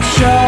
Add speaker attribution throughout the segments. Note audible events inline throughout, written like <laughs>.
Speaker 1: show.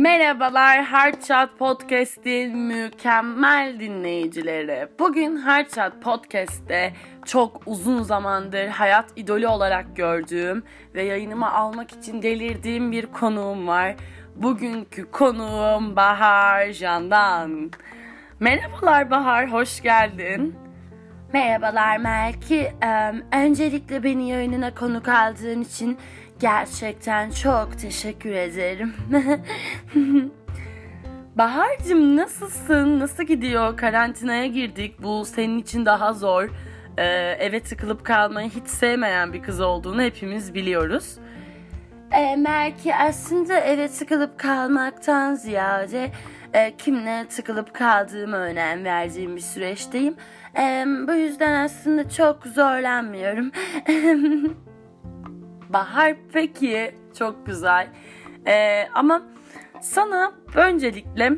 Speaker 2: Merhabalar Hard Chat Podcast'in mükemmel dinleyicileri. Bugün Hard Chat Podcast'te çok uzun zamandır hayat idolü olarak gördüğüm ve yayınıma almak için delirdiğim bir konuğum var. Bugünkü konuğum Bahar Candan. Merhabalar Bahar, hoş geldin.
Speaker 3: Merhabalar Melki. Ee, öncelikle beni yayınına konuk aldığın için gerçekten çok teşekkür ederim. <laughs>
Speaker 2: Bahar'cığım nasılsın? Nasıl gidiyor? Karantinaya girdik. Bu senin için daha zor. Ee, eve tıkılıp kalmayı hiç sevmeyen bir kız olduğunu hepimiz biliyoruz.
Speaker 3: Ee, Melki aslında eve tıkılıp kalmaktan ziyade e, kimle tıkılıp kaldığımı önem verdiğim bir süreçteyim. Ee, bu yüzden aslında çok zorlanmıyorum. <laughs>
Speaker 2: Bahar peki çok güzel. Ee, ama sana öncelikle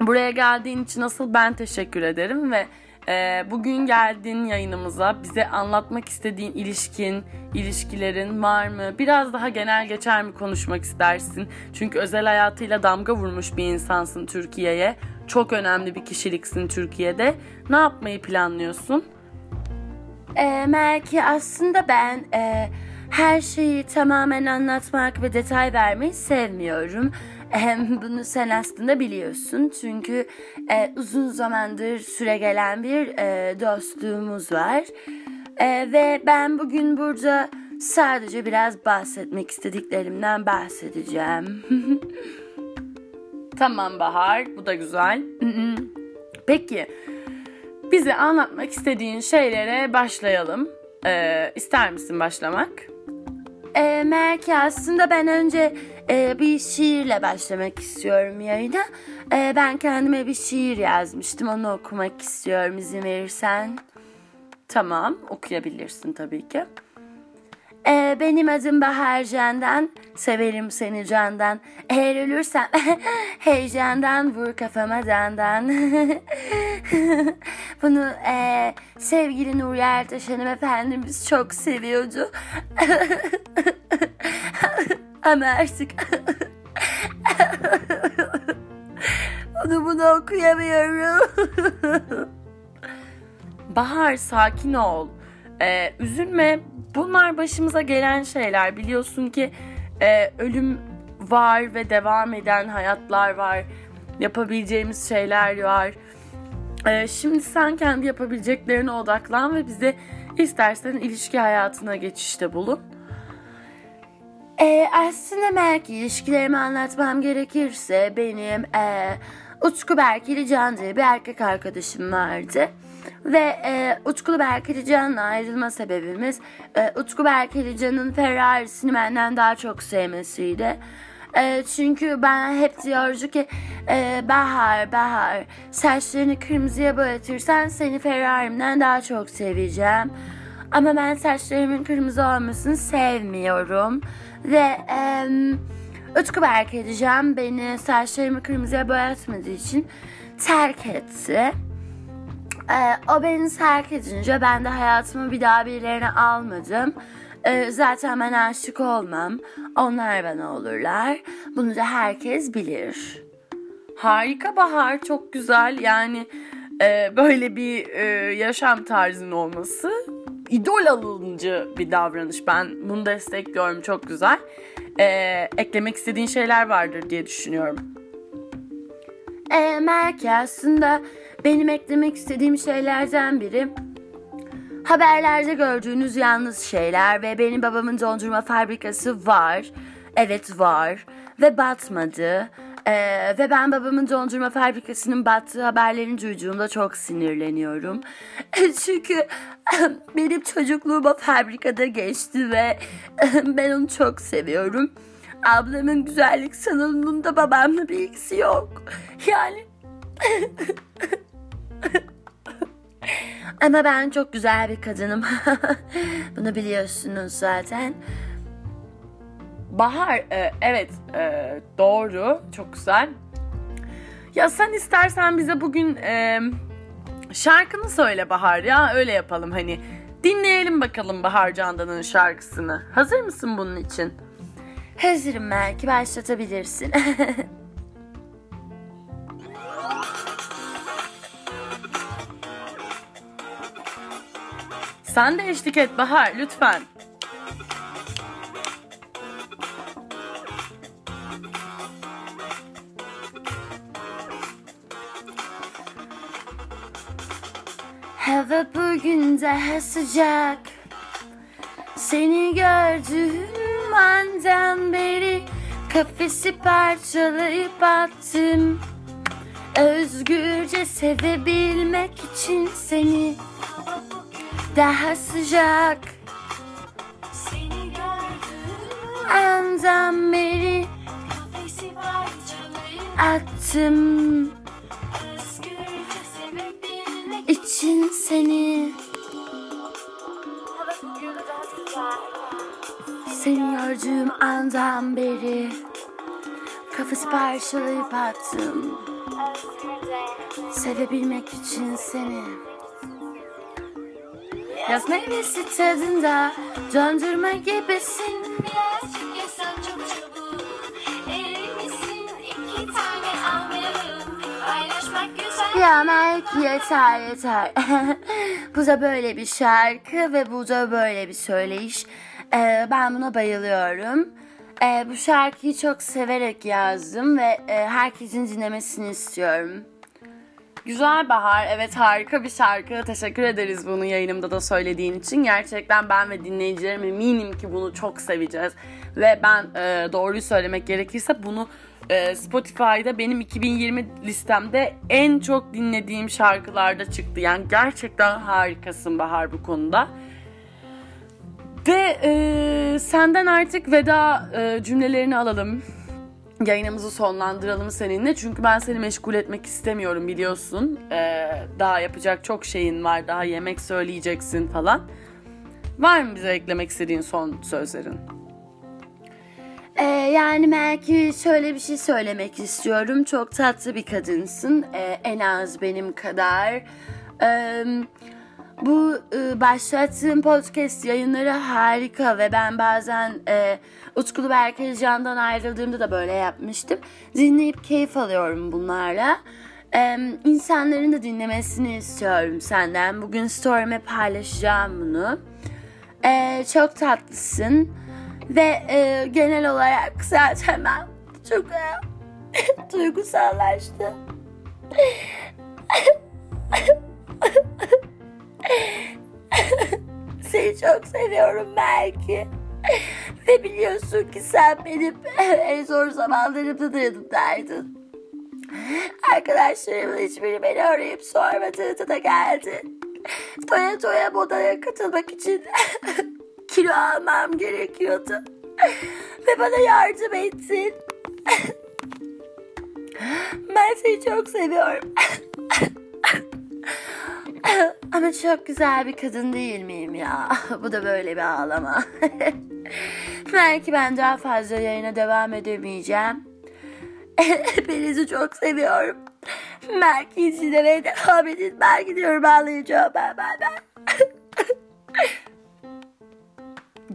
Speaker 2: buraya geldiğin için asıl ben teşekkür ederim ve e, bugün geldiğin yayınımıza bize anlatmak istediğin ilişkin, ilişkilerin var mı? Biraz daha genel geçer mi konuşmak istersin? Çünkü özel hayatıyla damga vurmuş bir insansın Türkiye'ye. Çok önemli bir kişiliksin Türkiye'de. Ne yapmayı planlıyorsun?
Speaker 3: Ee, Melki aslında ben e, her şeyi tamamen anlatmak ve detay vermeyi sevmiyorum. Hem bunu sen aslında biliyorsun çünkü e, uzun zamandır süre gelen bir e, dostluğumuz var. E, ve ben bugün burada sadece biraz bahsetmek istediklerimden bahsedeceğim. <laughs>
Speaker 2: Tamam Bahar, bu da güzel. Peki, bize anlatmak istediğin şeylere başlayalım. Ee, ister misin başlamak?
Speaker 3: E, Melki aslında ben önce e, bir şiirle başlamak istiyorum yayına. E, ben kendime bir şiir yazmıştım. Onu okumak istiyorum izin verirsen.
Speaker 2: Tamam, okuyabilirsin tabii ki.
Speaker 3: E, benim adım Bahar Candan. Severim seni candan. Eğer ölürsem <laughs> heyecandan vur kafama dandan. <laughs> Bunu e, sevgili Nuri Ertaş hanımefendimiz çok seviyordu. <laughs> Ama artık onu bunu okuyamıyorum.
Speaker 2: Bahar sakin ol. Ee, üzülme. Bunlar başımıza gelen şeyler. Biliyorsun ki e, ölüm var ve devam eden hayatlar var. Yapabileceğimiz şeyler var. Ee, şimdi sen kendi yapabileceklerine odaklan ve bize istersen ilişki hayatına geçişte bulun.
Speaker 3: Ee, aslında belki ilişkilerimi anlatmam gerekirse benim e, Utku Berkeli Can diye bir erkek arkadaşım vardı. Ve e, Utku Berkeli Can'la ayrılma sebebimiz e, Utku Berkeli Can'ın Ferrari'sini benden daha çok sevmesiydi. E, çünkü ben hep diyordu ki e, Bahar Bahar saçlarını kırmızıya boyatırsan seni Ferrari'mden daha çok seveceğim. Ama ben saçlarımın kırmızı olmasını sevmiyorum. Ve e, Berkeli Can beni saçlarımı kırmızıya boyatmadığı için terk etti. Ee, o beni terk edince ben de hayatımı bir daha birilerine almadım. Ee, zaten ben aşık olmam. Onlar bana olurlar. Bunu da herkes bilir.
Speaker 2: Harika Bahar, çok güzel. Yani e, böyle bir e, yaşam tarzının olması idol alınıcı bir davranış. Ben bunu destekliyorum, çok güzel. E, eklemek istediğin şeyler vardır diye düşünüyorum.
Speaker 3: Ee, Melki aslında benim eklemek istediğim şeylerden biri haberlerde gördüğünüz yalnız şeyler ve benim babamın dondurma fabrikası var. Evet var ve batmadı. Ee, ve ben babamın dondurma fabrikasının battığı haberlerini duyduğumda çok sinirleniyorum. <laughs> Çünkü <laughs> benim çocukluğum o fabrikada geçti ve <laughs> ben onu çok seviyorum. Ablamın güzellik salonunda babamla bir ilgisi yok. Yani ama ben çok güzel bir kadınım. Bunu biliyorsunuz zaten.
Speaker 2: Bahar e, evet e, doğru çok güzel. Ya sen istersen bize bugün e, şarkını söyle Bahar ya öyle yapalım hani. Dinleyelim bakalım Bahar Candan'ın şarkısını. Hazır mısın bunun için?
Speaker 3: Hazırım belki başlatabilirsin. <laughs>
Speaker 2: Sen de eşlik et Bahar lütfen.
Speaker 3: Hava bugün daha sıcak. Seni gördüğüm andan beri Kafesi parçalayıp attım. Özgürce sevebilmek için seni Daha sıcak.
Speaker 1: Seni gördüm
Speaker 3: andan beri
Speaker 1: kafesi parçalayıp
Speaker 3: attım için seni. Seni gördüğüm andan beri Kafası parçalayıp attım Sevebilmek için seni.
Speaker 2: Yaz ne?
Speaker 3: Nefesi tadında Döndürme gibisin Ya belki yeter yeter <laughs> Bu da böyle bir şarkı Ve bu da böyle bir söyleyiş Ee, Ben buna bayılıyorum Ee, Bu şarkıyı çok severek yazdım Ve e, herkesin dinlemesini istiyorum
Speaker 2: Güzel Bahar. Evet harika bir şarkı. Teşekkür ederiz bunu yayınımda da söylediğin için. Gerçekten ben ve dinleyicilerim eminim ki bunu çok seveceğiz. Ve ben e, doğruyu söylemek gerekirse bunu e, Spotify'da benim 2020 listemde en çok dinlediğim şarkılarda çıktı. Yani gerçekten harikasın Bahar bu konuda. Ve e, senden artık veda e, cümlelerini alalım yayınımızı sonlandıralım seninle. Çünkü ben seni meşgul etmek istemiyorum biliyorsun. Ee, daha yapacak çok şeyin var. Daha yemek söyleyeceksin falan. Var mı bize eklemek istediğin son sözlerin?
Speaker 3: Ee, yani belki şöyle bir şey söylemek istiyorum. Çok tatlı bir kadınsın. Ee, en az benim kadar. Ee, bu e, başlattığım podcast yayınları harika ve ben bazen e, Utkulu Berkay Can'dan ayrıldığımda da böyle yapmıştım. Dinleyip keyif alıyorum bunlarla. Ee, insanların da dinlemesini istiyorum senden. Bugün story'me paylaşacağım bunu. Ee, çok tatlısın. Ve e, genel olarak zaten ben çok e, <laughs> duygusallaştım. <laughs> Seni çok seviyorum belki. Ve biliyorsun ki sen benim en zor zamanlarımda da yanımdaydın. Arkadaşlarımın hiçbiri beni arayıp sormadığı da geldi. Doya doya modaya katılmak için <laughs> kilo almam gerekiyordu. Ve bana yardım ettin. Ben seni çok seviyorum. Ama çok güzel bir kadın değil miyim ya? Bu da böyle bir ağlama. Belki ben daha fazla yayına devam edemeyeceğim. Hepinizi çok seviyorum. Belki izlemeye devam edin. Ben gidiyorum ağlayacağım ben ben ben.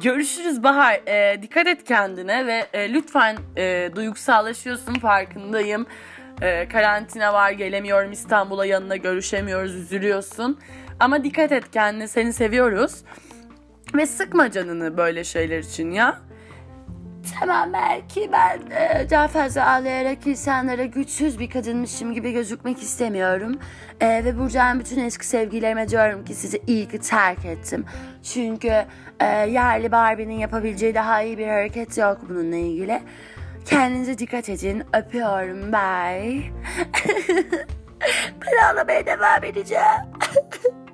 Speaker 2: Görüşürüz Bahar. Ee, dikkat et kendine ve e, lütfen e, duygusallaşıyorsun farkındayım. E, karantina var gelemiyorum İstanbul'a yanına görüşemiyoruz üzülüyorsun. Ama dikkat et kendine seni seviyoruz. Ve sıkma canını böyle şeyler için ya.
Speaker 3: Tamam belki ben e, daha fazla ağlayarak insanlara güçsüz bir kadınmışım gibi gözükmek istemiyorum. E, ve buradan bütün eski sevgilerime diyorum ki sizi iyi ki terk ettim. Çünkü e, yerli Barbie'nin yapabileceği daha iyi bir hareket yok bununla ilgili. Kendinize dikkat edin. Öpüyorum. Bye. <laughs> ben ağlamaya devam edeceğim. <laughs>